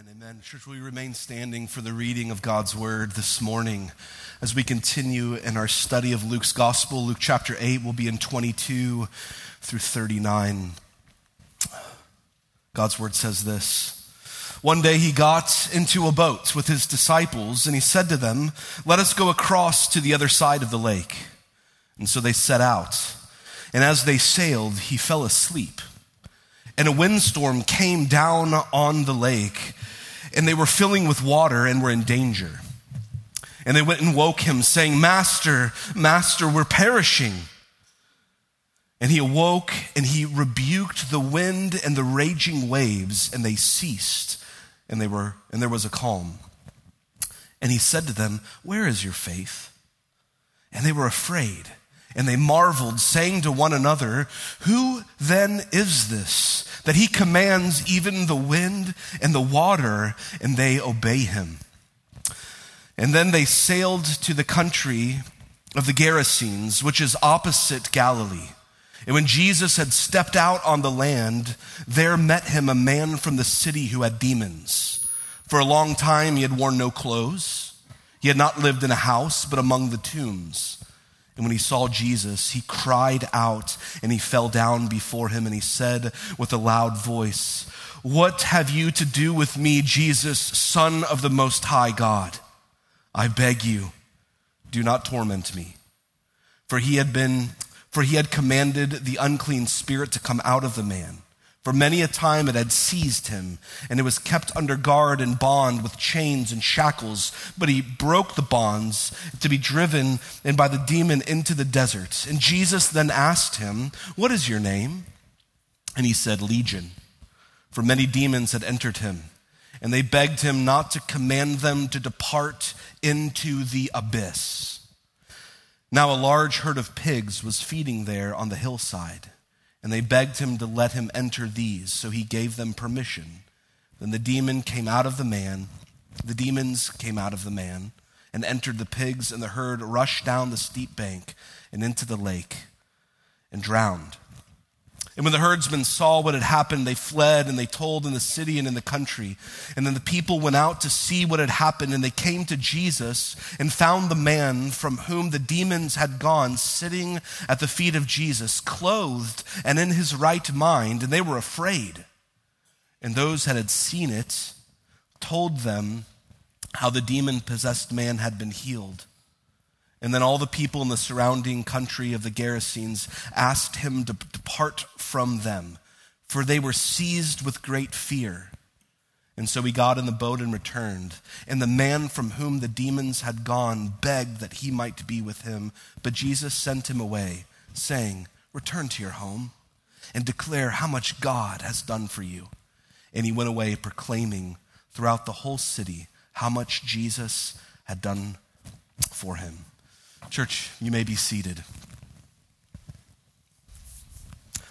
Amen. Amen. Church, we remain standing for the reading of God's word this morning as we continue in our study of Luke's gospel. Luke chapter 8 will be in 22 through 39. God's word says this. One day he got into a boat with his disciples and he said to them, Let us go across to the other side of the lake. And so they set out. And as they sailed, he fell asleep and a windstorm came down on the lake, and they were filling with water and were in danger. And they went and woke him, saying, Master, Master, we're perishing. And he awoke and he rebuked the wind and the raging waves, and they ceased, and, they were, and there was a calm. And he said to them, Where is your faith? And they were afraid. And they marveled, saying to one another, Who then is this that he commands even the wind and the water, and they obey him? And then they sailed to the country of the Gerasenes, which is opposite Galilee. And when Jesus had stepped out on the land, there met him a man from the city who had demons. For a long time he had worn no clothes. He had not lived in a house, but among the tombs. And when he saw Jesus, he cried out and he fell down before him and he said with a loud voice, What have you to do with me, Jesus, Son of the Most High God? I beg you, do not torment me. For he had been, for he had commanded the unclean spirit to come out of the man. For many a time it had seized him, and it was kept under guard and bond with chains and shackles. But he broke the bonds to be driven and by the demon into the desert. And Jesus then asked him, What is your name? And he said, Legion. For many demons had entered him, and they begged him not to command them to depart into the abyss. Now a large herd of pigs was feeding there on the hillside. And they begged him to let him enter these, so he gave them permission. Then the demon came out of the man, the demons came out of the man, and entered the pigs, and the herd rushed down the steep bank and into the lake and drowned. And when the herdsmen saw what had happened, they fled and they told in the city and in the country. And then the people went out to see what had happened, and they came to Jesus and found the man from whom the demons had gone sitting at the feet of Jesus, clothed and in his right mind, and they were afraid. And those that had seen it told them how the demon possessed man had been healed. And then all the people in the surrounding country of the Gerasenes asked him to depart from them, for they were seized with great fear. And so he got in the boat and returned. And the man from whom the demons had gone begged that he might be with him. But Jesus sent him away, saying, Return to your home and declare how much God has done for you. And he went away proclaiming throughout the whole city how much Jesus had done for him. Church, you may be seated.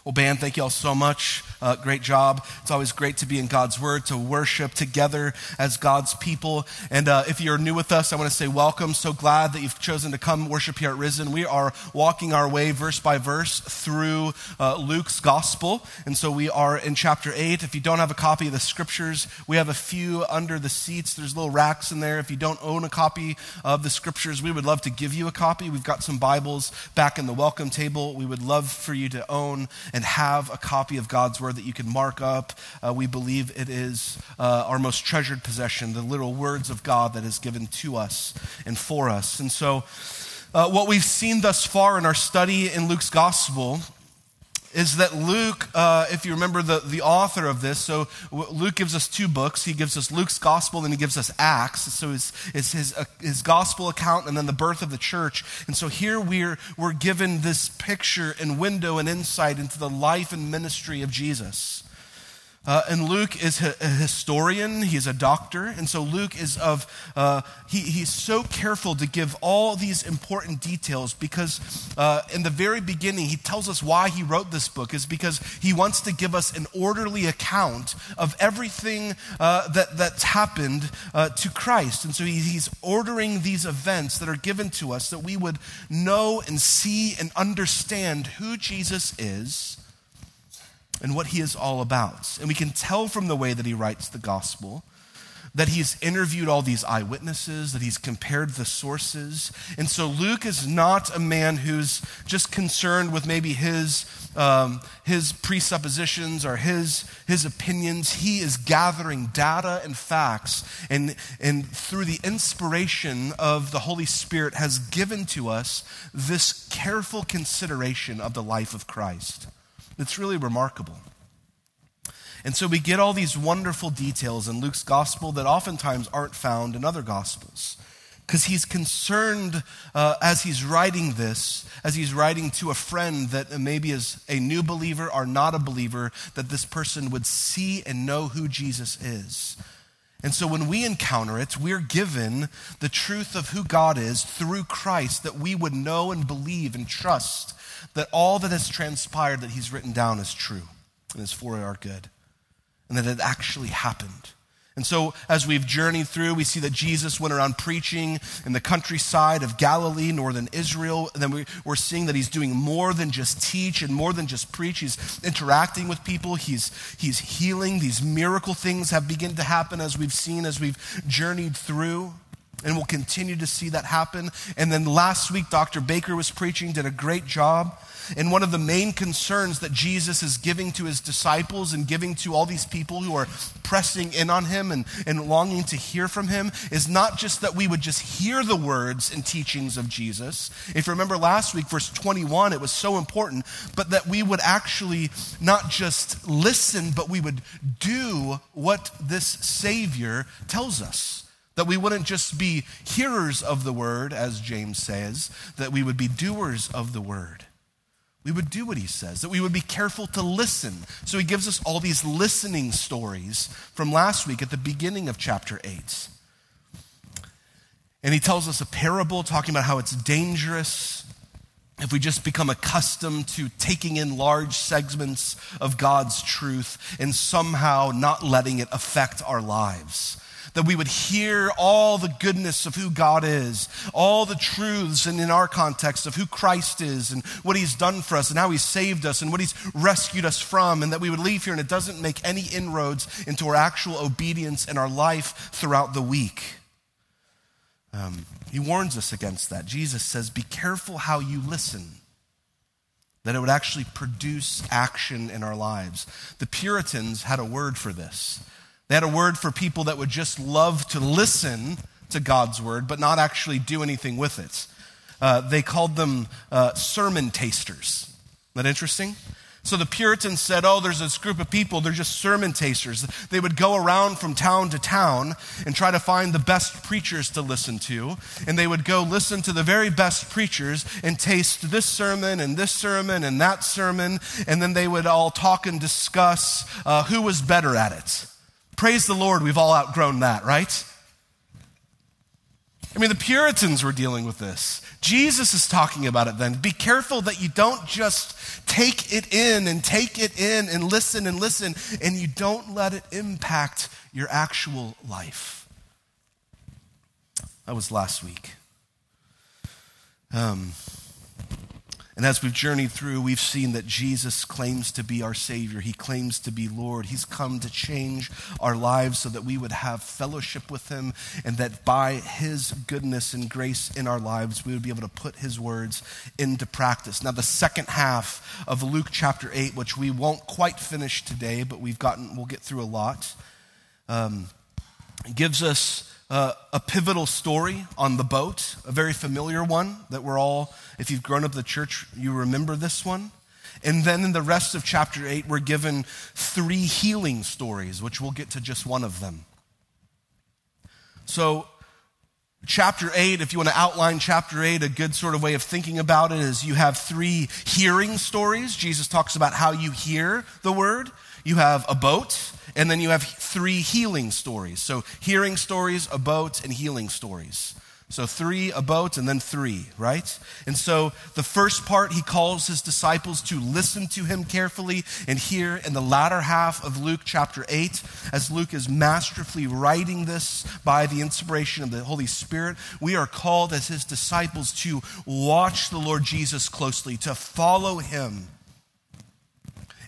Well, band, thank you all so much. Uh, great job. It's always great to be in God's Word, to worship together as God's people. And uh, if you're new with us, I want to say welcome. So glad that you've chosen to come worship here at Risen. We are walking our way verse by verse through uh, Luke's Gospel. And so we are in chapter 8. If you don't have a copy of the scriptures, we have a few under the seats. There's little racks in there. If you don't own a copy of the scriptures, we would love to give you a copy. We've got some Bibles back in the welcome table. We would love for you to own and have a copy of God's Word Word that you can mark up. Uh, we believe it is uh, our most treasured possession, the literal words of God that is given to us and for us. And so, uh, what we've seen thus far in our study in Luke's gospel is that Luke, uh, if you remember the, the author of this, so Luke gives us two books. He gives us Luke's gospel and he gives us Acts. So it's, it's his, uh, his gospel account and then the birth of the church. And so here we're, we're given this picture and window and insight into the life and ministry of Jesus. Uh, and Luke is a historian, he's a doctor, and so Luke is of, uh, he, he's so careful to give all these important details because uh, in the very beginning, he tells us why he wrote this book is because he wants to give us an orderly account of everything uh, that, that's happened uh, to Christ. And so he, he's ordering these events that are given to us that we would know and see and understand who Jesus is and what he is all about. And we can tell from the way that he writes the gospel that he's interviewed all these eyewitnesses, that he's compared the sources. And so Luke is not a man who's just concerned with maybe his, um, his presuppositions or his, his opinions. He is gathering data and facts, and, and through the inspiration of the Holy Spirit, has given to us this careful consideration of the life of Christ. It's really remarkable. And so we get all these wonderful details in Luke's gospel that oftentimes aren't found in other gospels. Because he's concerned uh, as he's writing this, as he's writing to a friend that maybe is a new believer or not a believer, that this person would see and know who Jesus is. And so when we encounter it, we're given the truth of who God is through Christ, that we would know and believe and trust that all that has transpired that he's written down is true and is for our good and that it actually happened. And so, as we've journeyed through, we see that Jesus went around preaching in the countryside of Galilee, northern Israel. And then we, are seeing that he's doing more than just teach and more than just preach. He's interacting with people, he's, he's healing. These miracle things have begun to happen as we've seen, as we've journeyed through. And we'll continue to see that happen. And then last week, Dr. Baker was preaching, did a great job. And one of the main concerns that Jesus is giving to his disciples and giving to all these people who are pressing in on him and, and longing to hear from him is not just that we would just hear the words and teachings of Jesus. If you remember last week, verse 21, it was so important, but that we would actually not just listen, but we would do what this Savior tells us. That we wouldn't just be hearers of the word, as James says, that we would be doers of the word we would do what he says, that we would be careful to listen. So he gives us all these listening stories from last week at the beginning of chapter 8. And he tells us a parable talking about how it's dangerous if we just become accustomed to taking in large segments of God's truth and somehow not letting it affect our lives that we would hear all the goodness of who God is, all the truths, and in our context of who Christ is and what He's done for us and how He's saved us and what He's rescued us from, and that we would leave here and it doesn't make any inroads into our actual obedience and our life throughout the week. Um, he warns us against that. Jesus says, Be careful how you listen that it would actually produce action in our lives. The Puritans had a word for this. They had a word for people that would just love to listen to God's word, but not actually do anything with it. Uh, they called them uh, sermon tasters. Isn't that interesting? So the Puritans said, Oh, there's this group of people, they're just sermon tasters. They would go around from town to town and try to find the best preachers to listen to. And they would go listen to the very best preachers and taste this sermon and this sermon and that sermon. And then they would all talk and discuss uh, who was better at it. Praise the Lord, we've all outgrown that, right? I mean, the Puritans were dealing with this. Jesus is talking about it then. Be careful that you don't just take it in and take it in and listen and listen, and you don't let it impact your actual life. That was last week. Um, and as we've journeyed through, we've seen that Jesus claims to be our Savior. He claims to be Lord. He's come to change our lives so that we would have fellowship with Him and that by His goodness and grace in our lives, we would be able to put His words into practice. Now, the second half of Luke chapter 8, which we won't quite finish today, but we've gotten, we'll get through a lot, um, gives us uh, a pivotal story on the boat, a very familiar one that we're all, if you've grown up the church, you remember this one. And then in the rest of chapter 8, we're given three healing stories, which we'll get to just one of them. So, chapter 8, if you want to outline chapter 8, a good sort of way of thinking about it is you have three hearing stories. Jesus talks about how you hear the word. You have a boat, and then you have three healing stories. So, hearing stories, a boat, and healing stories. So, three, a boat, and then three, right? And so, the first part, he calls his disciples to listen to him carefully. And here in the latter half of Luke chapter 8, as Luke is masterfully writing this by the inspiration of the Holy Spirit, we are called as his disciples to watch the Lord Jesus closely, to follow him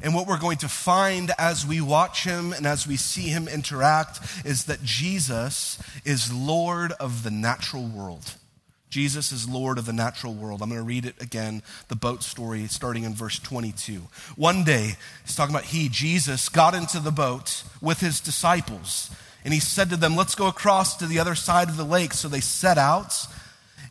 And what we're going to find as we watch him and as we see him interact is that Jesus is Lord of the natural world. Jesus is Lord of the natural world. I'm going to read it again, the boat story, starting in verse 22. One day, he's talking about he, Jesus, got into the boat with his disciples, and he said to them, Let's go across to the other side of the lake. So they set out.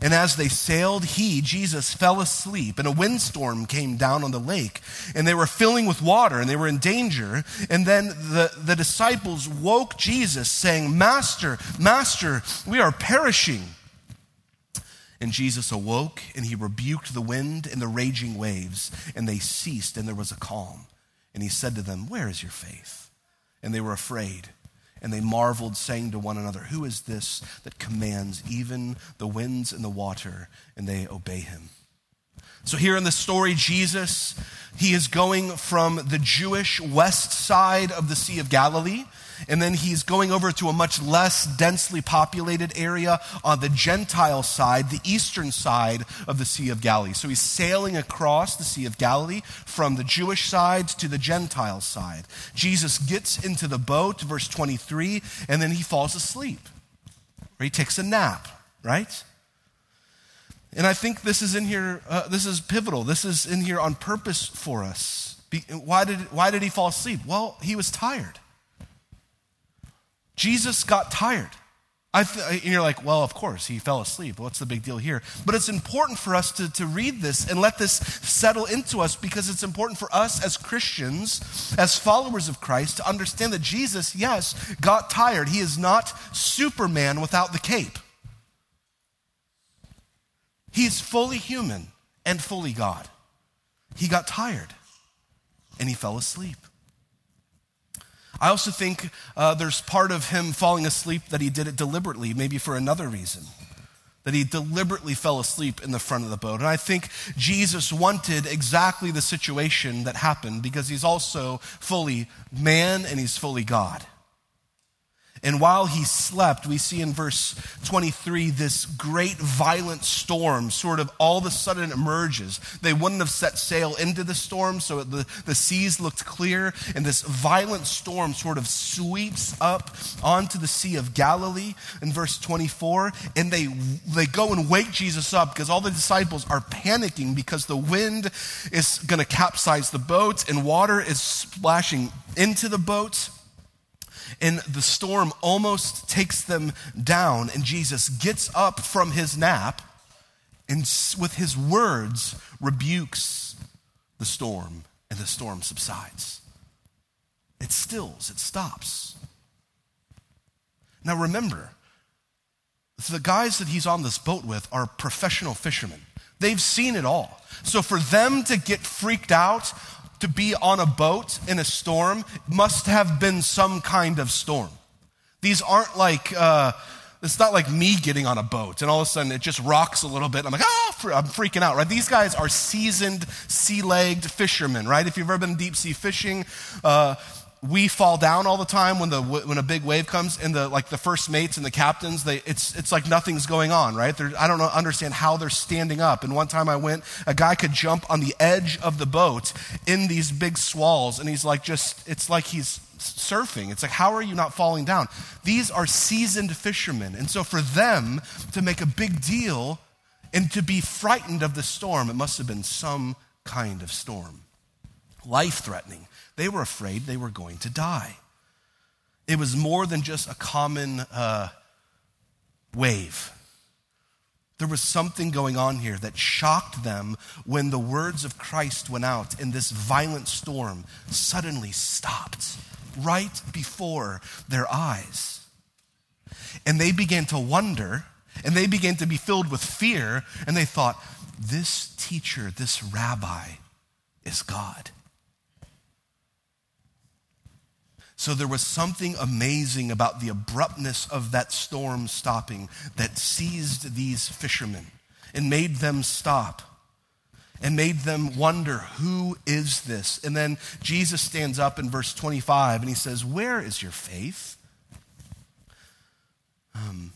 And as they sailed, he, Jesus, fell asleep, and a windstorm came down on the lake, and they were filling with water, and they were in danger. And then the, the disciples woke Jesus, saying, Master, Master, we are perishing. And Jesus awoke, and he rebuked the wind and the raging waves, and they ceased, and there was a calm. And he said to them, Where is your faith? And they were afraid. And they marveled, saying to one another, Who is this that commands even the winds and the water, and they obey him? So, here in the story, Jesus, he is going from the Jewish west side of the Sea of Galilee and then he's going over to a much less densely populated area on the Gentile side, the eastern side of the Sea of Galilee. So he's sailing across the Sea of Galilee from the Jewish side to the Gentile side. Jesus gets into the boat, verse 23, and then he falls asleep, or he takes a nap, right? And I think this is in here, uh, this is pivotal. This is in here on purpose for us. Be, why, did, why did he fall asleep? Well, he was tired. Jesus got tired. Th- and you're like, well, of course, he fell asleep. What's the big deal here? But it's important for us to, to read this and let this settle into us because it's important for us as Christians, as followers of Christ, to understand that Jesus, yes, got tired. He is not Superman without the cape. He's fully human and fully God. He got tired and he fell asleep. I also think uh, there's part of him falling asleep that he did it deliberately, maybe for another reason. That he deliberately fell asleep in the front of the boat. And I think Jesus wanted exactly the situation that happened because he's also fully man and he's fully God. And while he slept, we see in verse 23 this great violent storm sort of all of a sudden emerges. They wouldn't have set sail into the storm, so the, the seas looked clear. And this violent storm sort of sweeps up onto the Sea of Galilee in verse 24. And they, they go and wake Jesus up because all the disciples are panicking because the wind is going to capsize the boat and water is splashing into the boat and the storm almost takes them down. And Jesus gets up from his nap and, with his words, rebukes the storm, and the storm subsides. It stills, it stops. Now remember, the guys that he's on this boat with are professional fishermen. They've seen it all. So for them to get freaked out to be on a boat in a storm must have been some kind of storm. These aren't like, uh, it's not like me getting on a boat and all of a sudden it just rocks a little bit. I'm like, ah, I'm freaking out, right? These guys are seasoned, sea legged fishermen, right? If you've ever been deep sea fishing, uh, we fall down all the time when the when a big wave comes and the like the first mates and the captains they it's it's like nothing's going on right? They're, i don't know, understand how they're standing up. And one time i went a guy could jump on the edge of the boat in these big swalls and he's like just it's like he's surfing. It's like how are you not falling down? These are seasoned fishermen. And so for them to make a big deal and to be frightened of the storm it must have been some kind of storm. Life threatening they were afraid they were going to die. It was more than just a common uh, wave. There was something going on here that shocked them when the words of Christ went out and this violent storm suddenly stopped right before their eyes. And they began to wonder and they began to be filled with fear and they thought, this teacher, this rabbi is God. So there was something amazing about the abruptness of that storm stopping that seized these fishermen and made them stop and made them wonder, who is this? And then Jesus stands up in verse 25 and he says, Where is your faith? Um,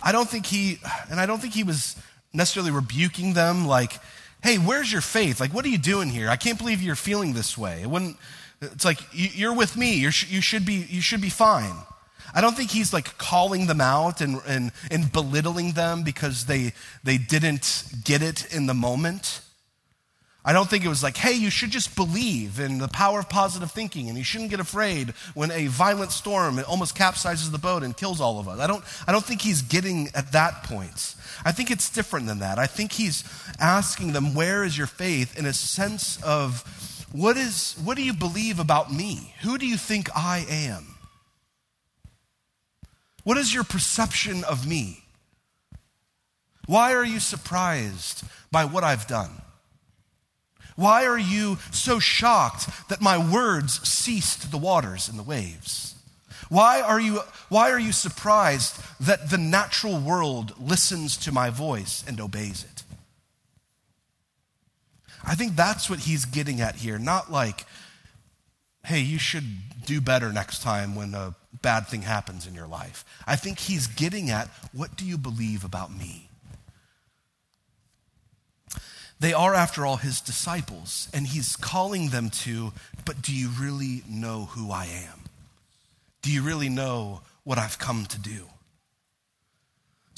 I don't think he, and I don't think he was necessarily rebuking them like, hey, where's your faith? Like, what are you doing here? I can't believe you're feeling this way. It wouldn't, it's like, you're with me. You're, you, should be, you should be fine. I don't think he's like calling them out and, and, and belittling them because they, they didn't get it in the moment. I don't think it was like, hey, you should just believe in the power of positive thinking and you shouldn't get afraid when a violent storm almost capsizes the boat and kills all of us. I don't, I don't think he's getting at that point. I think it's different than that. I think he's asking them, where is your faith in a sense of what, is, what do you believe about me? Who do you think I am? What is your perception of me? Why are you surprised by what I've done? Why are you so shocked that my words ceased the waters and the waves? Why are you, why are you surprised that the natural world listens to my voice and obeys it? I think that's what he's getting at here. Not like, hey, you should do better next time when a bad thing happens in your life. I think he's getting at, what do you believe about me? They are, after all, his disciples, and he's calling them to, but do you really know who I am? Do you really know what I've come to do?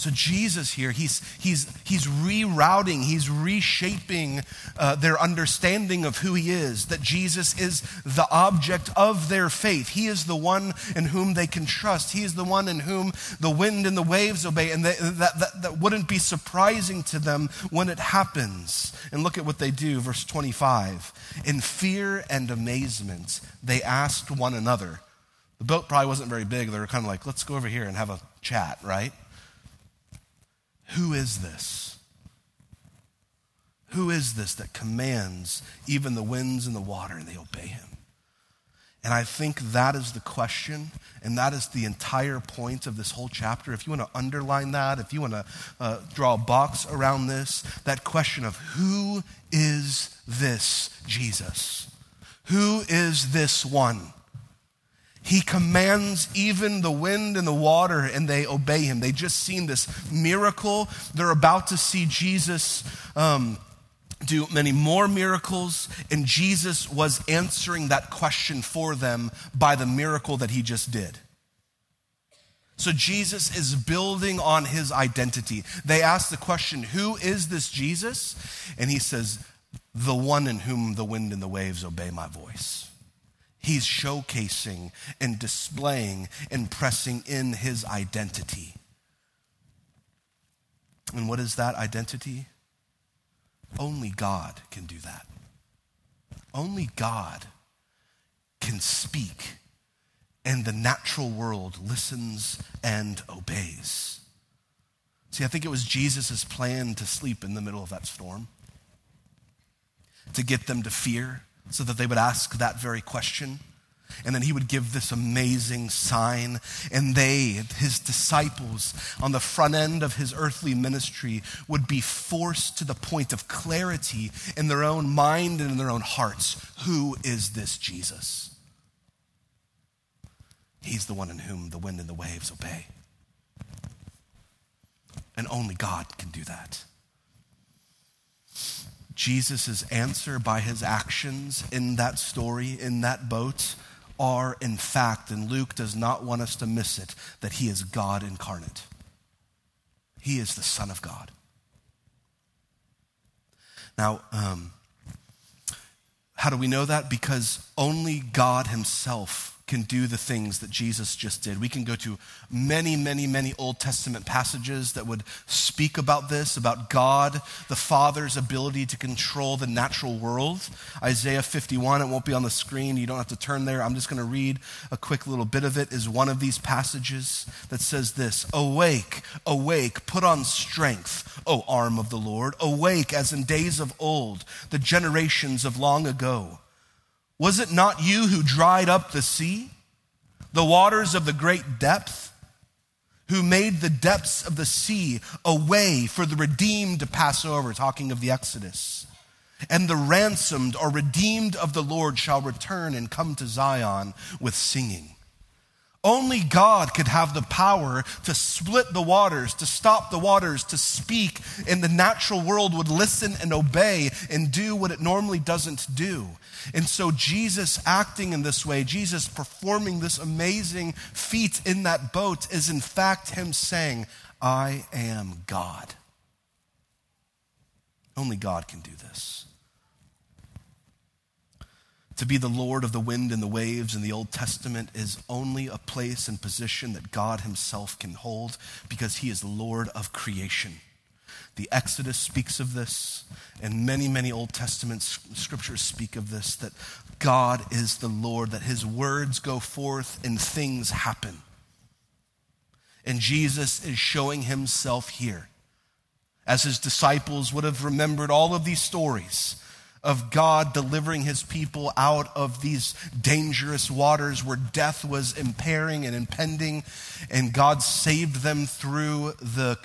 So Jesus here, he's, he's, he's rerouting, he's reshaping uh, their understanding of who he is, that Jesus is the object of their faith. He is the one in whom they can trust. He is the one in whom the wind and the waves obey. And they, that, that, that wouldn't be surprising to them when it happens. And look at what they do, verse 25. In fear and amazement, they asked one another. The boat probably wasn't very big. They were kind of like, let's go over here and have a chat, right? Who is this? Who is this that commands even the winds and the water and they obey him? And I think that is the question, and that is the entire point of this whole chapter. If you want to underline that, if you want to uh, draw a box around this, that question of who is this Jesus? Who is this one? He commands even the wind and the water, and they obey him. They just seen this miracle. They're about to see Jesus um, do many more miracles, and Jesus was answering that question for them by the miracle that he just did. So Jesus is building on his identity. They ask the question, Who is this Jesus? And he says, The one in whom the wind and the waves obey my voice. He's showcasing and displaying and pressing in his identity. And what is that identity? Only God can do that. Only God can speak, and the natural world listens and obeys. See, I think it was Jesus' plan to sleep in the middle of that storm, to get them to fear so that they would ask that very question. And then he would give this amazing sign. And they, his disciples, on the front end of his earthly ministry, would be forced to the point of clarity in their own mind and in their own hearts. Who is this Jesus? He's the one in whom the wind and the waves obey. And only God can do that. Jesus' answer by his actions in that story, in that boat, are in fact, and Luke does not want us to miss it, that he is God incarnate. He is the Son of God. Now, um, how do we know that? Because only God Himself can do the things that Jesus just did. We can go to many, many, many Old Testament passages that would speak about this, about God, the Father's ability to control the natural world. Isaiah 51, it won't be on the screen. You don't have to turn there. I'm just going to read a quick little bit of it, is one of these passages that says this Awake, awake, put on strength, O arm of the Lord. Awake as in days of old, the generations of long ago. Was it not you who dried up the sea, the waters of the great depth, who made the depths of the sea a way for the redeemed to pass over? Talking of the Exodus. And the ransomed or redeemed of the Lord shall return and come to Zion with singing. Only God could have the power to split the waters, to stop the waters, to speak, and the natural world would listen and obey and do what it normally doesn't do. And so, Jesus acting in this way, Jesus performing this amazing feat in that boat, is in fact Him saying, I am God. Only God can do this. To be the Lord of the wind and the waves in the Old Testament is only a place and position that God Himself can hold because He is the Lord of creation. The Exodus speaks of this, and many, many Old Testament scriptures speak of this that God is the Lord, that His words go forth and things happen. And Jesus is showing Himself here. As His disciples would have remembered all of these stories of God delivering his people out of these dangerous waters where death was impairing and impending, and God saved them through the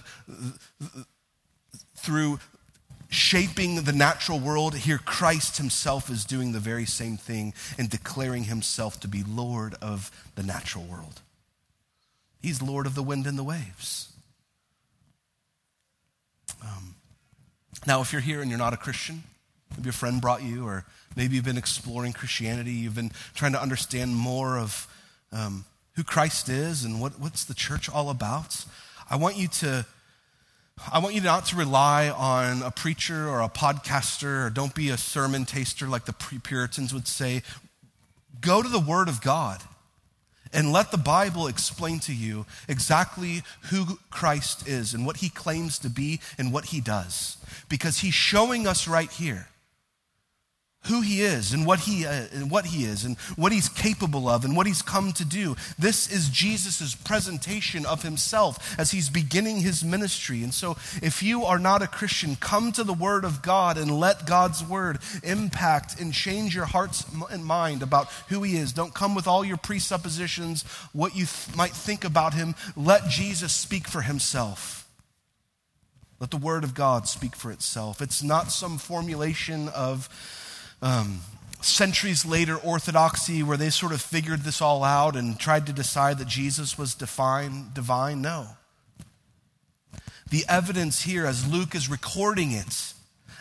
through shaping the natural world. Here, Christ himself is doing the very same thing and declaring himself to be Lord of the natural world. He's Lord of the wind and the waves. Um, now, if you're here and you're not a Christian, Maybe a friend brought you, or maybe you've been exploring Christianity. You've been trying to understand more of um, who Christ is and what, what's the church all about. I want you to. I want you not to rely on a preacher or a podcaster, or don't be a sermon taster like the Puritans would say. Go to the Word of God and let the Bible explain to you exactly who Christ is and what he claims to be and what he does. Because he's showing us right here who he is and what he, uh, and what he is and what he's capable of and what he's come to do. This is Jesus' presentation of himself as he's beginning his ministry. And so, if you are not a Christian, come to the Word of God and let God's Word impact and change your hearts and mind about who he is. Don't come with all your presuppositions, what you th- might think about him. Let Jesus speak for himself. Let the Word of God speak for itself. It's not some formulation of um, centuries later orthodoxy where they sort of figured this all out and tried to decide that Jesus was divine, divine? No. The evidence here, as Luke is recording it,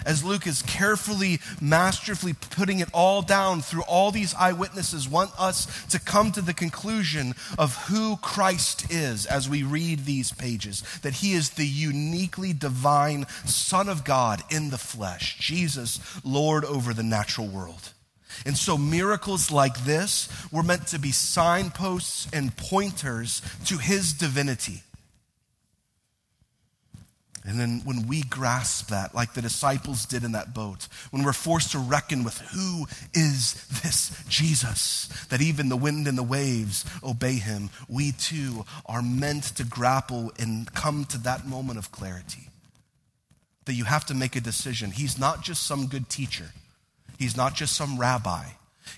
as Luke is carefully, masterfully putting it all down through all these eyewitnesses, want us to come to the conclusion of who Christ is as we read these pages. That he is the uniquely divine Son of God in the flesh, Jesus, Lord over the natural world. And so, miracles like this were meant to be signposts and pointers to his divinity. And then when we grasp that, like the disciples did in that boat, when we're forced to reckon with who is this Jesus, that even the wind and the waves obey him, we too are meant to grapple and come to that moment of clarity. That you have to make a decision. He's not just some good teacher, he's not just some rabbi.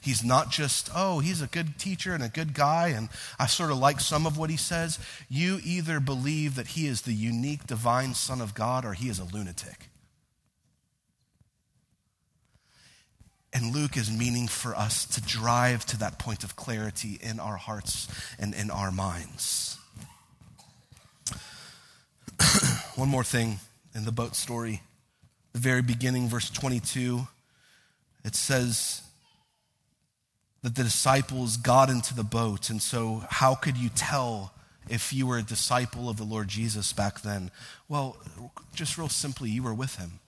He's not just, oh, he's a good teacher and a good guy, and I sort of like some of what he says. You either believe that he is the unique divine Son of God or he is a lunatic. And Luke is meaning for us to drive to that point of clarity in our hearts and in our minds. One more thing in the boat story. The very beginning, verse 22, it says, that the disciples got into the boat. And so, how could you tell if you were a disciple of the Lord Jesus back then? Well, just real simply, you were with him.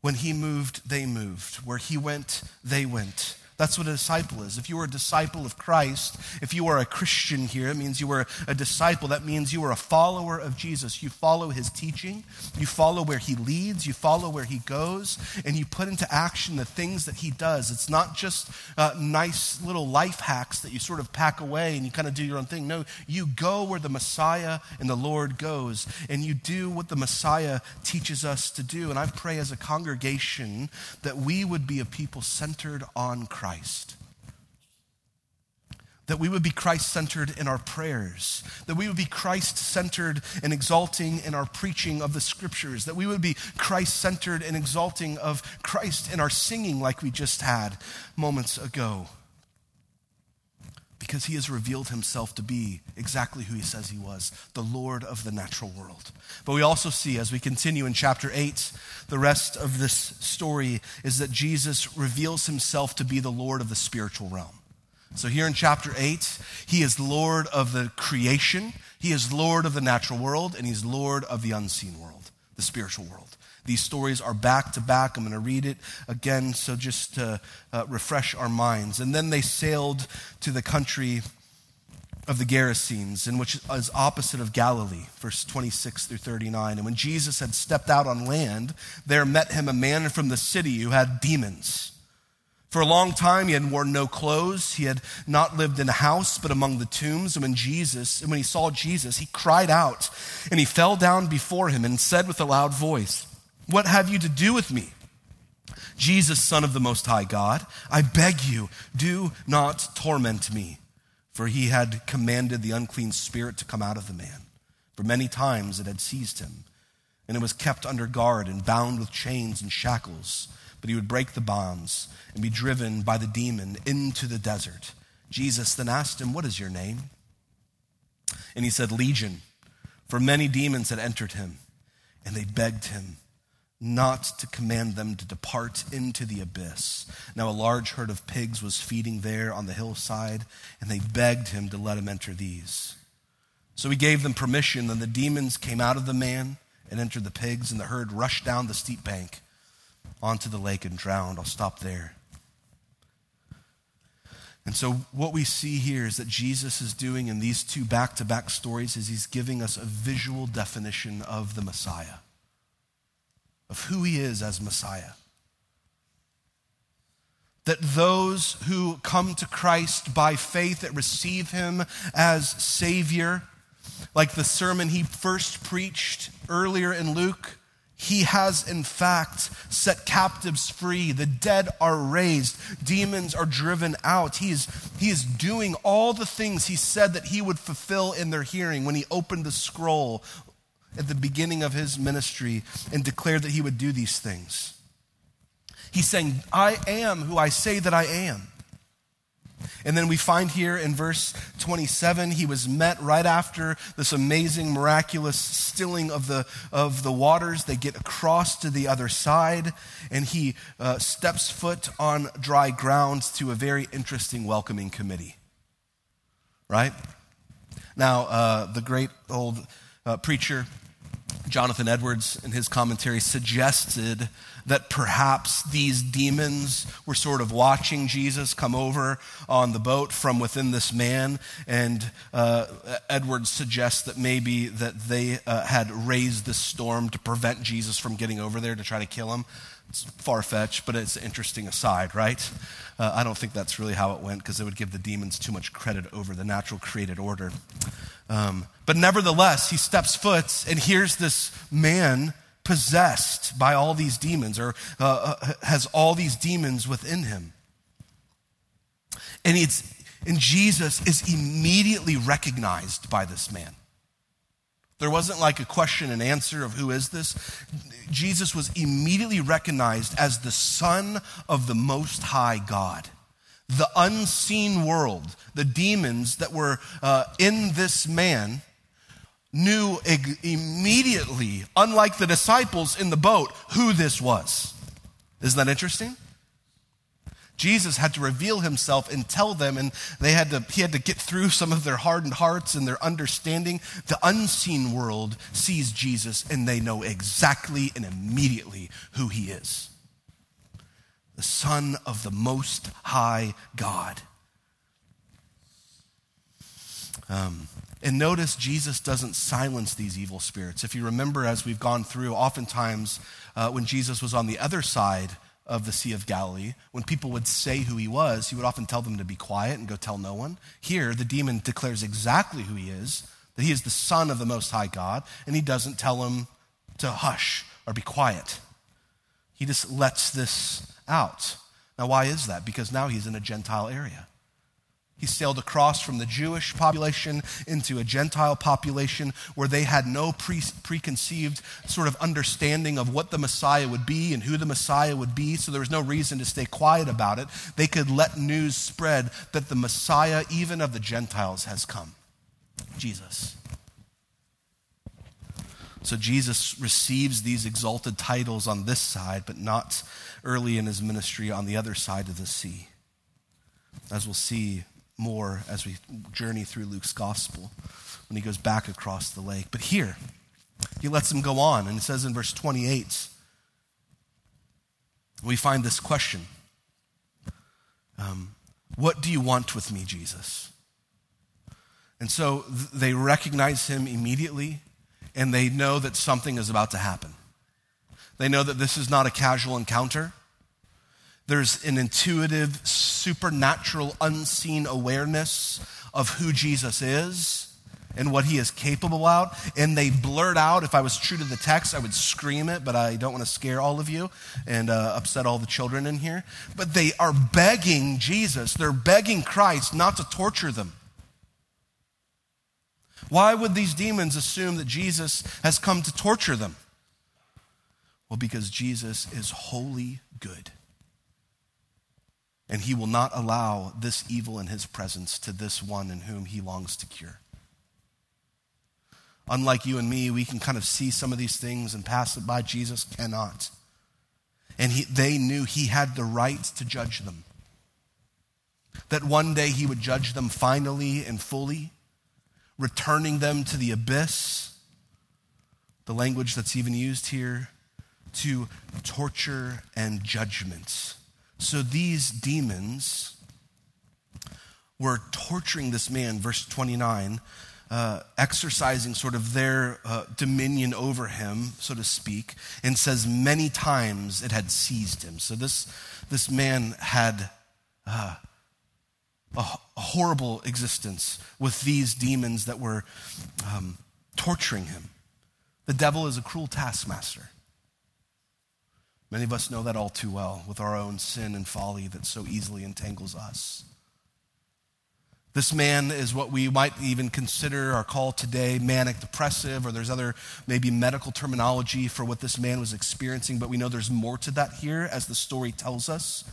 When he moved, they moved. Where he went, they went. That's what a disciple is. If you are a disciple of Christ, if you are a Christian here, it means you are a disciple. That means you are a follower of Jesus. You follow his teaching, you follow where he leads, you follow where he goes, and you put into action the things that he does. It's not just uh, nice little life hacks that you sort of pack away and you kind of do your own thing. No, you go where the Messiah and the Lord goes, and you do what the Messiah teaches us to do. And I pray as a congregation that we would be a people centered on Christ. Christ. That we would be Christ centered in our prayers. That we would be Christ centered and exalting in our preaching of the scriptures. That we would be Christ centered and exalting of Christ in our singing, like we just had moments ago. Because he has revealed himself to be exactly who he says he was the Lord of the natural world. But we also see, as we continue in chapter 8, the rest of this story is that Jesus reveals himself to be the Lord of the spiritual realm. So here in chapter 8, he is Lord of the creation, he is Lord of the natural world, and he's Lord of the unseen world, the spiritual world. These stories are back to back. I'm going to read it again, so just to uh, refresh our minds. And then they sailed to the country of the Gerasenes, in which is opposite of Galilee, verse 26 through 39. And when Jesus had stepped out on land, there met him a man from the city who had demons. For a long time, he had worn no clothes. He had not lived in a house, but among the tombs. And when Jesus, and when he saw Jesus, he cried out and he fell down before him and said with a loud voice, What have you to do with me? Jesus, Son of the Most High God, I beg you, do not torment me. For he had commanded the unclean spirit to come out of the man. For many times it had seized him, and it was kept under guard and bound with chains and shackles but he would break the bonds and be driven by the demon into the desert. Jesus then asked him, What is your name? And he said, Legion, for many demons had entered him, and they begged him not to command them to depart into the abyss. Now, a large herd of pigs was feeding there on the hillside, and they begged him to let him enter these. So he gave them permission, and the demons came out of the man and entered the pigs, and the herd rushed down the steep bank onto the lake and drowned. I'll stop there. And so, what we see here is that Jesus is doing in these two back to back stories is he's giving us a visual definition of the Messiah, of who he is as Messiah. That those who come to Christ by faith, that receive him as Savior, like the sermon he first preached earlier in Luke, he has, in fact, set captives free. The dead are raised. Demons are driven out. He is, he is doing all the things he said that he would fulfill in their hearing when he opened the scroll at the beginning of his ministry and declared that he would do these things. He's saying, I am who I say that I am. And then we find here in verse 27, he was met right after this amazing, miraculous stilling of the, of the waters. They get across to the other side, and he uh, steps foot on dry ground to a very interesting welcoming committee. Right? Now, uh, the great old uh, preacher, Jonathan Edwards, in his commentary, suggested that perhaps these demons were sort of watching Jesus come over on the boat from within this man. And uh, Edwards suggests that maybe that they uh, had raised the storm to prevent Jesus from getting over there to try to kill him. It's far fetched, but it's an interesting aside, right? Uh, I don't think that's really how it went because it would give the demons too much credit over the natural created order. Um, but nevertheless, he steps foot, and hears this man possessed by all these demons or uh, uh, has all these demons within him. And, it's, and Jesus is immediately recognized by this man. There wasn't like a question and answer of who is this. Jesus was immediately recognized as the Son of the Most High God. The unseen world, the demons that were uh, in this man knew immediately, unlike the disciples in the boat, who this was. Isn't that interesting? Jesus had to reveal himself and tell them, and they had to, he had to get through some of their hardened hearts and their understanding. The unseen world sees Jesus and they know exactly and immediately who he is the Son of the Most High God. Um, and notice Jesus doesn't silence these evil spirits. If you remember, as we've gone through, oftentimes uh, when Jesus was on the other side of the Sea of Galilee, when people would say who he was, he would often tell them to be quiet and go tell no one. Here, the demon declares exactly who he is, that he is the Son of the Most High God, and he doesn't tell him to hush or be quiet. He just lets this out. Now, why is that? Because now he's in a Gentile area. He sailed across from the Jewish population into a Gentile population where they had no pre- preconceived sort of understanding of what the Messiah would be and who the Messiah would be, so there was no reason to stay quiet about it. They could let news spread that the Messiah, even of the Gentiles, has come Jesus. So Jesus receives these exalted titles on this side, but not early in his ministry on the other side of the sea. As we'll see more as we journey through Luke's gospel when he goes back across the lake. But here, he lets him go on, and it says in verse 28, we find this question um, What do you want with me, Jesus? And so th- they recognize him immediately, and they know that something is about to happen. They know that this is not a casual encounter. There's an intuitive, supernatural, unseen awareness of who Jesus is and what he is capable of. And they blurt out, if I was true to the text, I would scream it, but I don't want to scare all of you and uh, upset all the children in here. But they are begging Jesus, they're begging Christ not to torture them. Why would these demons assume that Jesus has come to torture them? Well, because Jesus is wholly good. And he will not allow this evil in his presence to this one in whom he longs to cure. Unlike you and me, we can kind of see some of these things and pass it by. Jesus cannot. And he, they knew he had the right to judge them. That one day he would judge them finally and fully, returning them to the abyss. The language that's even used here to torture and judgments. So these demons were torturing this man, verse 29, uh, exercising sort of their uh, dominion over him, so to speak, and says many times it had seized him. So this, this man had uh, a, a, horrible existence with these demons that were um, torturing him. The devil is a cruel taskmaster. Many of us know that all too well with our own sin and folly that so easily entangles us. This man is what we might even consider or call today manic depressive, or there's other maybe medical terminology for what this man was experiencing, but we know there's more to that here as the story tells us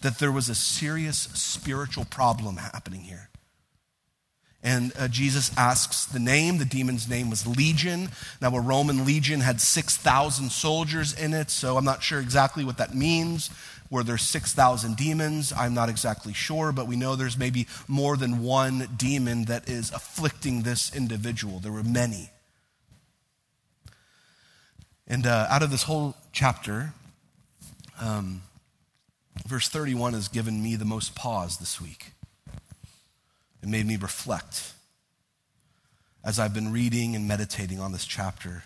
that there was a serious spiritual problem happening here. And uh, Jesus asks the name. The demon's name was Legion. Now, a Roman legion had 6,000 soldiers in it, so I'm not sure exactly what that means. Were there 6,000 demons? I'm not exactly sure, but we know there's maybe more than one demon that is afflicting this individual. There were many. And uh, out of this whole chapter, um, verse 31 has given me the most pause this week. It made me reflect as I've been reading and meditating on this chapter.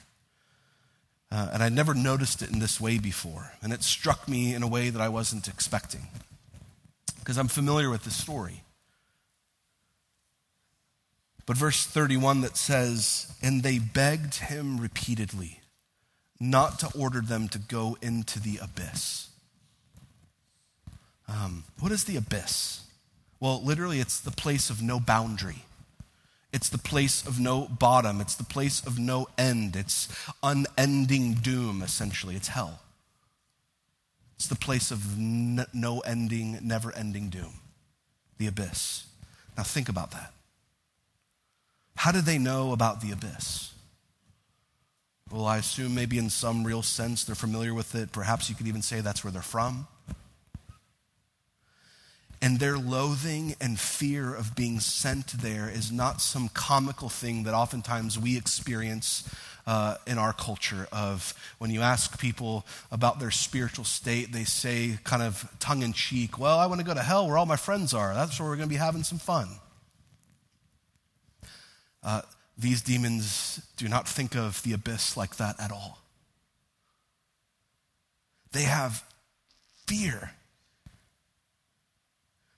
Uh, and I'd never noticed it in this way before. And it struck me in a way that I wasn't expecting. Because I'm familiar with this story. But verse 31 that says, And they begged him repeatedly not to order them to go into the abyss. Um, what is the abyss? Well, literally, it's the place of no boundary. It's the place of no bottom. It's the place of no end. It's unending doom, essentially. It's hell. It's the place of no ending, never ending doom, the abyss. Now, think about that. How did they know about the abyss? Well, I assume maybe in some real sense they're familiar with it. Perhaps you could even say that's where they're from and their loathing and fear of being sent there is not some comical thing that oftentimes we experience uh, in our culture of when you ask people about their spiritual state they say kind of tongue-in-cheek well i want to go to hell where all my friends are. That's where we're going to be having some fun. Uh, these demons do not think of the abyss like that at all. They have fear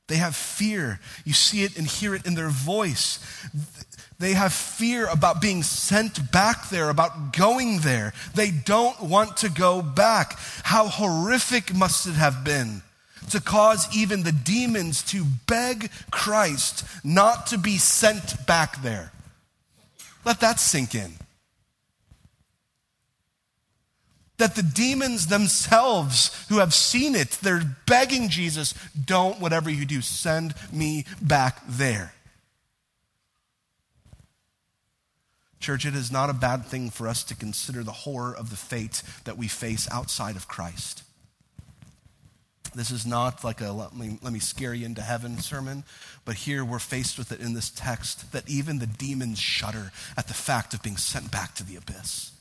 they have fear. You see it and hear it in their voice. They have fear about being sent back there, about going there. They don't want to go back. How horrific must it have been to cause even the demons to beg Christ not to be sent back there. Let that sink in. That the demons themselves who have seen it, they're begging Jesus, don't, whatever you do, send me back there. Church, it is not a bad thing for us to consider the horror of the fate that we face outside of Christ. This is not like a let me, let me scare you into heaven sermon, but here we're faced with it in this text that even the demons shudder at the fact of being sent back to the abyss.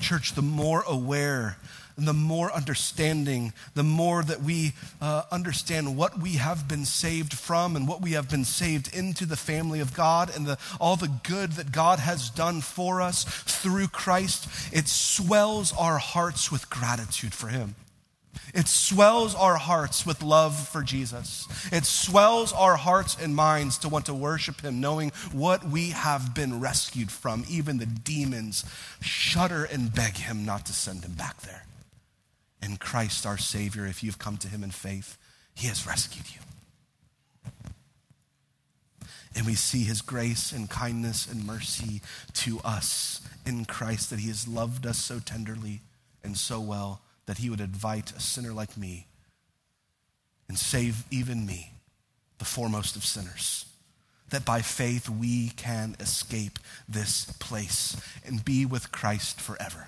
Church, the more aware and the more understanding, the more that we uh, understand what we have been saved from and what we have been saved into the family of God and the, all the good that God has done for us through Christ, it swells our hearts with gratitude for Him. It swells our hearts with love for Jesus. It swells our hearts and minds to want to worship Him, knowing what we have been rescued from. Even the demons shudder and beg Him not to send Him back there. And Christ, our Savior, if you've come to Him in faith, He has rescued you. And we see His grace and kindness and mercy to us in Christ, that He has loved us so tenderly and so well that he would invite a sinner like me and save even me, the foremost of sinners. That by faith we can escape this place and be with Christ forever.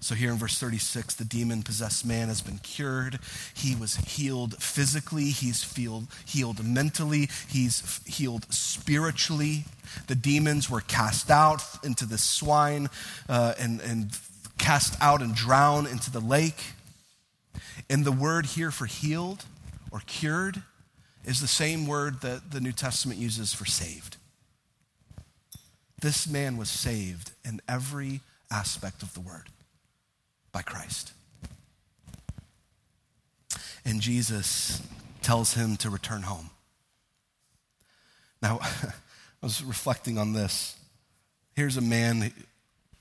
So, here in verse 36, the demon possessed man has been cured. He was healed physically, he's healed, healed mentally, he's healed spiritually. The demons were cast out into the swine uh, and, and cast out and drown into the lake. And the word here for healed or cured is the same word that the New Testament uses for saved. This man was saved in every aspect of the word by Christ. And Jesus tells him to return home. Now, I was reflecting on this. Here's a man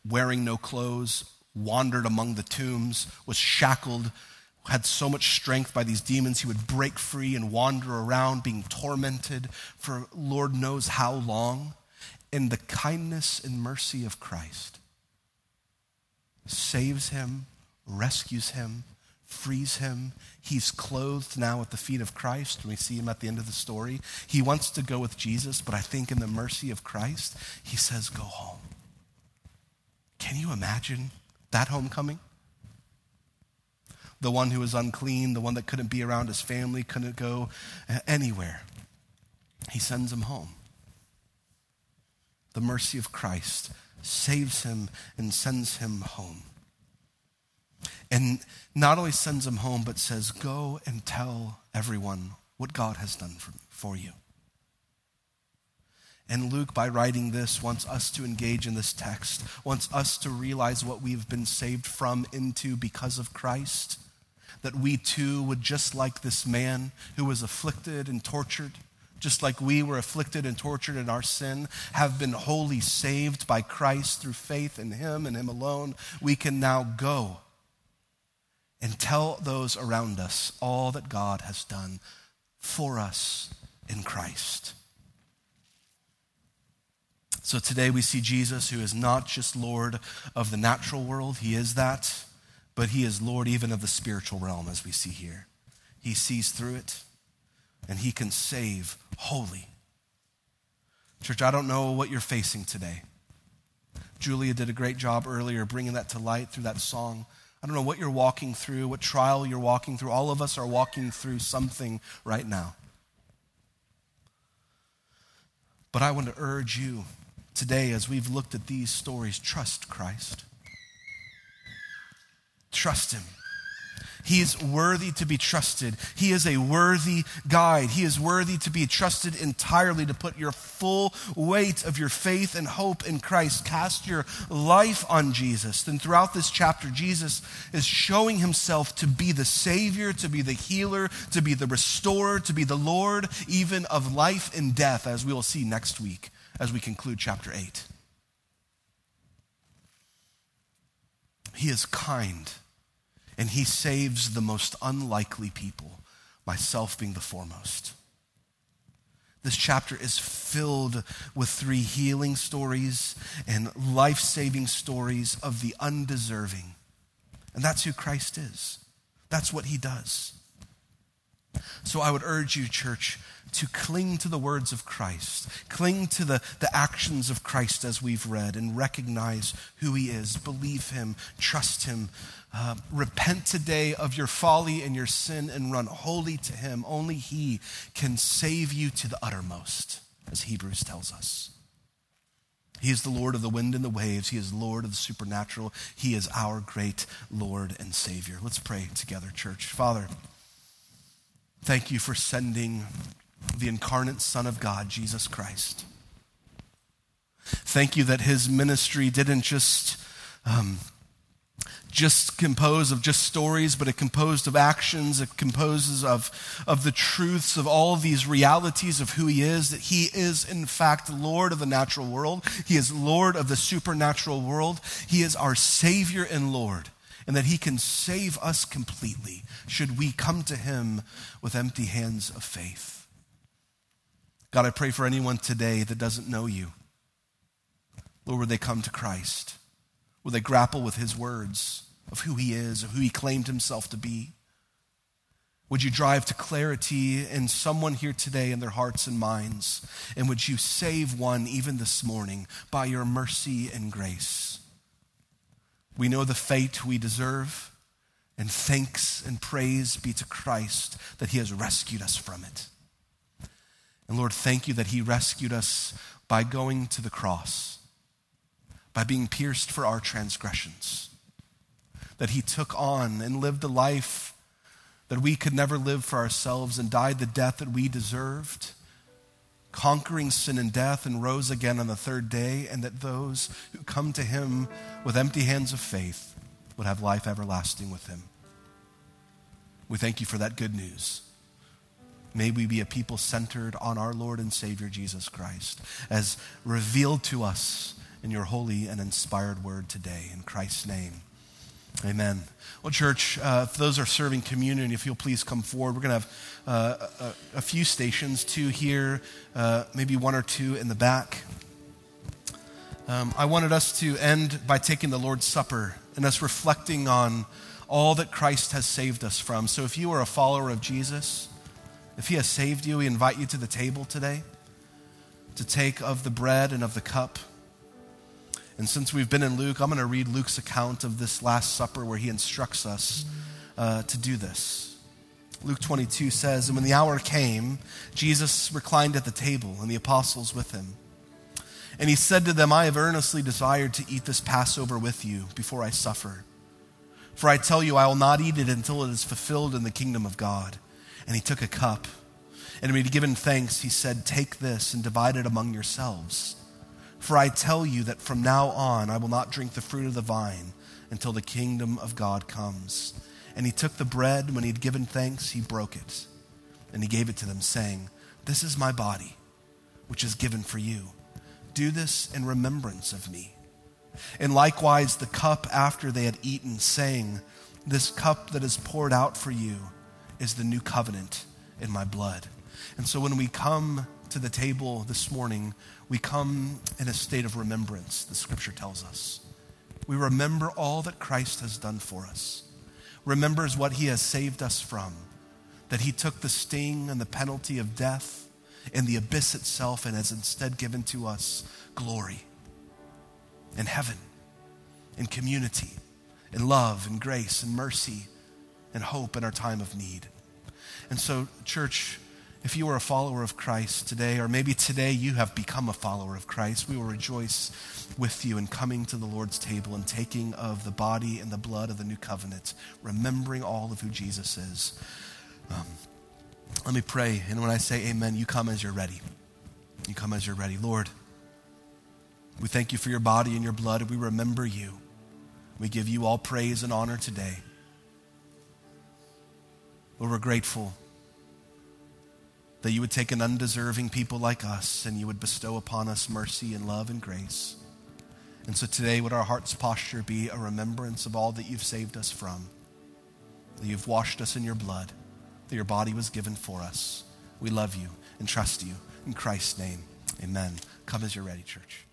wearing no clothes, wandered among the tombs, was shackled, had so much strength by these demons, he would break free and wander around being tormented for Lord knows how long. And the kindness and mercy of Christ, saves him, rescues him, frees him. He's clothed now at the feet of Christ. And we see him at the end of the story. He wants to go with Jesus, but I think in the mercy of Christ, he says, Go home. Can you imagine that homecoming? The one who was unclean, the one that couldn't be around his family, couldn't go anywhere. He sends him home. The mercy of Christ saves him and sends him home. And not only sends him home, but says, Go and tell everyone what God has done for, you. And Luke, by writing this, wants us to engage in this text, wants us to realize what we've been saved from into because of Christ. That we too would, just like this man who was afflicted and tortured, just like we were afflicted and tortured in our sin, have been wholly saved by Christ through faith in Him and Him alone. We can now go and tell those around us all that God has done for us in Christ. So today we see Jesus, who is not just Lord of the natural world, he is that, but he is Lord even of the spiritual realm, as we see here. He sees through it, and he can save wholly. Church, I don't know what you're facing today. Julia did a great job earlier bringing that to light through that song. I don't know what you're walking through, what trial you're walking through. All of us are walking through something right now. But I want to urge you today, as we've looked at these stories, trust Christ. Trust Him. He is worthy to be trusted. He is a worthy guide. He is worthy to be trusted entirely to put your full weight of your faith and hope in Christ. Cast your life on Jesus. Then, throughout this chapter, Jesus is showing himself to be the Savior, to be the healer, to be the restorer, to be the Lord, even of life and death, as we will see next week as we conclude chapter 8. He is kind. And he saves the most unlikely people, myself being the foremost. This chapter is filled with three healing stories and life saving stories of the undeserving. And that's who Christ is. That's what he does. So I would urge you, church, to cling to the words of Christ, cling to the, the actions of Christ as we've read, and recognize who he is, believe him, trust him. Uh, repent today of your folly and your sin and run wholly to him. Only he can save you to the uttermost, as Hebrews tells us. He is the Lord of the wind and the waves. He is Lord of the supernatural. He is our great Lord and Savior. Let's pray together, church. Father, thank you for sending the incarnate Son of God, Jesus Christ. Thank you that his ministry didn't just. Um, just compose of just stories, but it composed of actions. It composes of, of the truths of all of these realities of who he is, that he is, in fact, Lord of the natural world. He is Lord of the supernatural world. He is our Savior and Lord, and that he can save us completely should we come to him with empty hands of faith. God, I pray for anyone today that doesn't know you. Lord, would they come to Christ? Would they grapple with his words of who he is, of who he claimed himself to be? Would you drive to clarity in someone here today in their hearts and minds? And would you save one even this morning by your mercy and grace? We know the fate we deserve, and thanks and praise be to Christ that he has rescued us from it. And Lord, thank you that He rescued us by going to the cross, by being pierced for our transgressions, that He took on and lived a life that we could never live for ourselves and died the death that we deserved, conquering sin and death, and rose again on the third day, and that those who come to Him with empty hands of faith would have life everlasting with Him. We thank you for that good news. May we be a people centered on our Lord and Savior Jesus Christ, as revealed to us in your holy and inspired word today. In Christ's name, amen. Well, church, uh, if those are serving communion, if you'll please come forward. We're going to have uh, a, a, few stations, two here, uh, maybe one or two in the back. Um, I wanted us to end by taking the Lord's Supper and us reflecting on all that Christ has saved us from. So if you are a follower of Jesus, if he has saved you, we invite you to the table today to take of the bread and of the cup. And since we've been in Luke, I'm going to read Luke's account of this Last Supper where he instructs us uh, to do this. Luke 22 says, And when the hour came, Jesus reclined at the table, and the apostles with him. And he said to them, I have earnestly desired to eat this Passover with you before I suffer. For I tell you, I will not eat it until it is fulfilled in the kingdom of God. And he took a cup. And when he had given thanks, he said, Take this and divide it among yourselves. For I tell you that from now on I will not drink the fruit of the vine until the kingdom of God comes. And he took the bread. When he had given thanks, he broke it. And he gave it to them, saying, This is my body, which is given for you. Do this in remembrance of me. And likewise, the cup after they had eaten, saying, This cup that is poured out for you is the new covenant in my blood. And so when we come to the table this morning, we come in a state of remembrance, the scripture tells us. We remember all that Christ has done for us, remembers what he has saved us from, that he took the sting and the penalty of death in the abyss itself and has instead given to us glory in heaven, in community, in love and grace and mercy and hope in our time of need. And so, church, if you are a follower of Christ today, or maybe today you have become a follower of Christ, we will rejoice with you in coming to the Lord's table and taking of the body and the blood of the new covenant, remembering all of who Jesus is. Um, let me pray. And when I say amen, you come as you're ready. You come as you're ready. Lord, we thank you for your body and your blood. We remember you. We give you all praise and honor today. Lord, we're grateful that you would take an undeserving people like us and you would bestow upon us mercy and love and grace. And so today, would our heart's posture be a remembrance of all that you've saved us from? that you've washed us in your blood, that your body was given for us. We love you and trust you. In Christ's name, amen. Come as you're ready, church.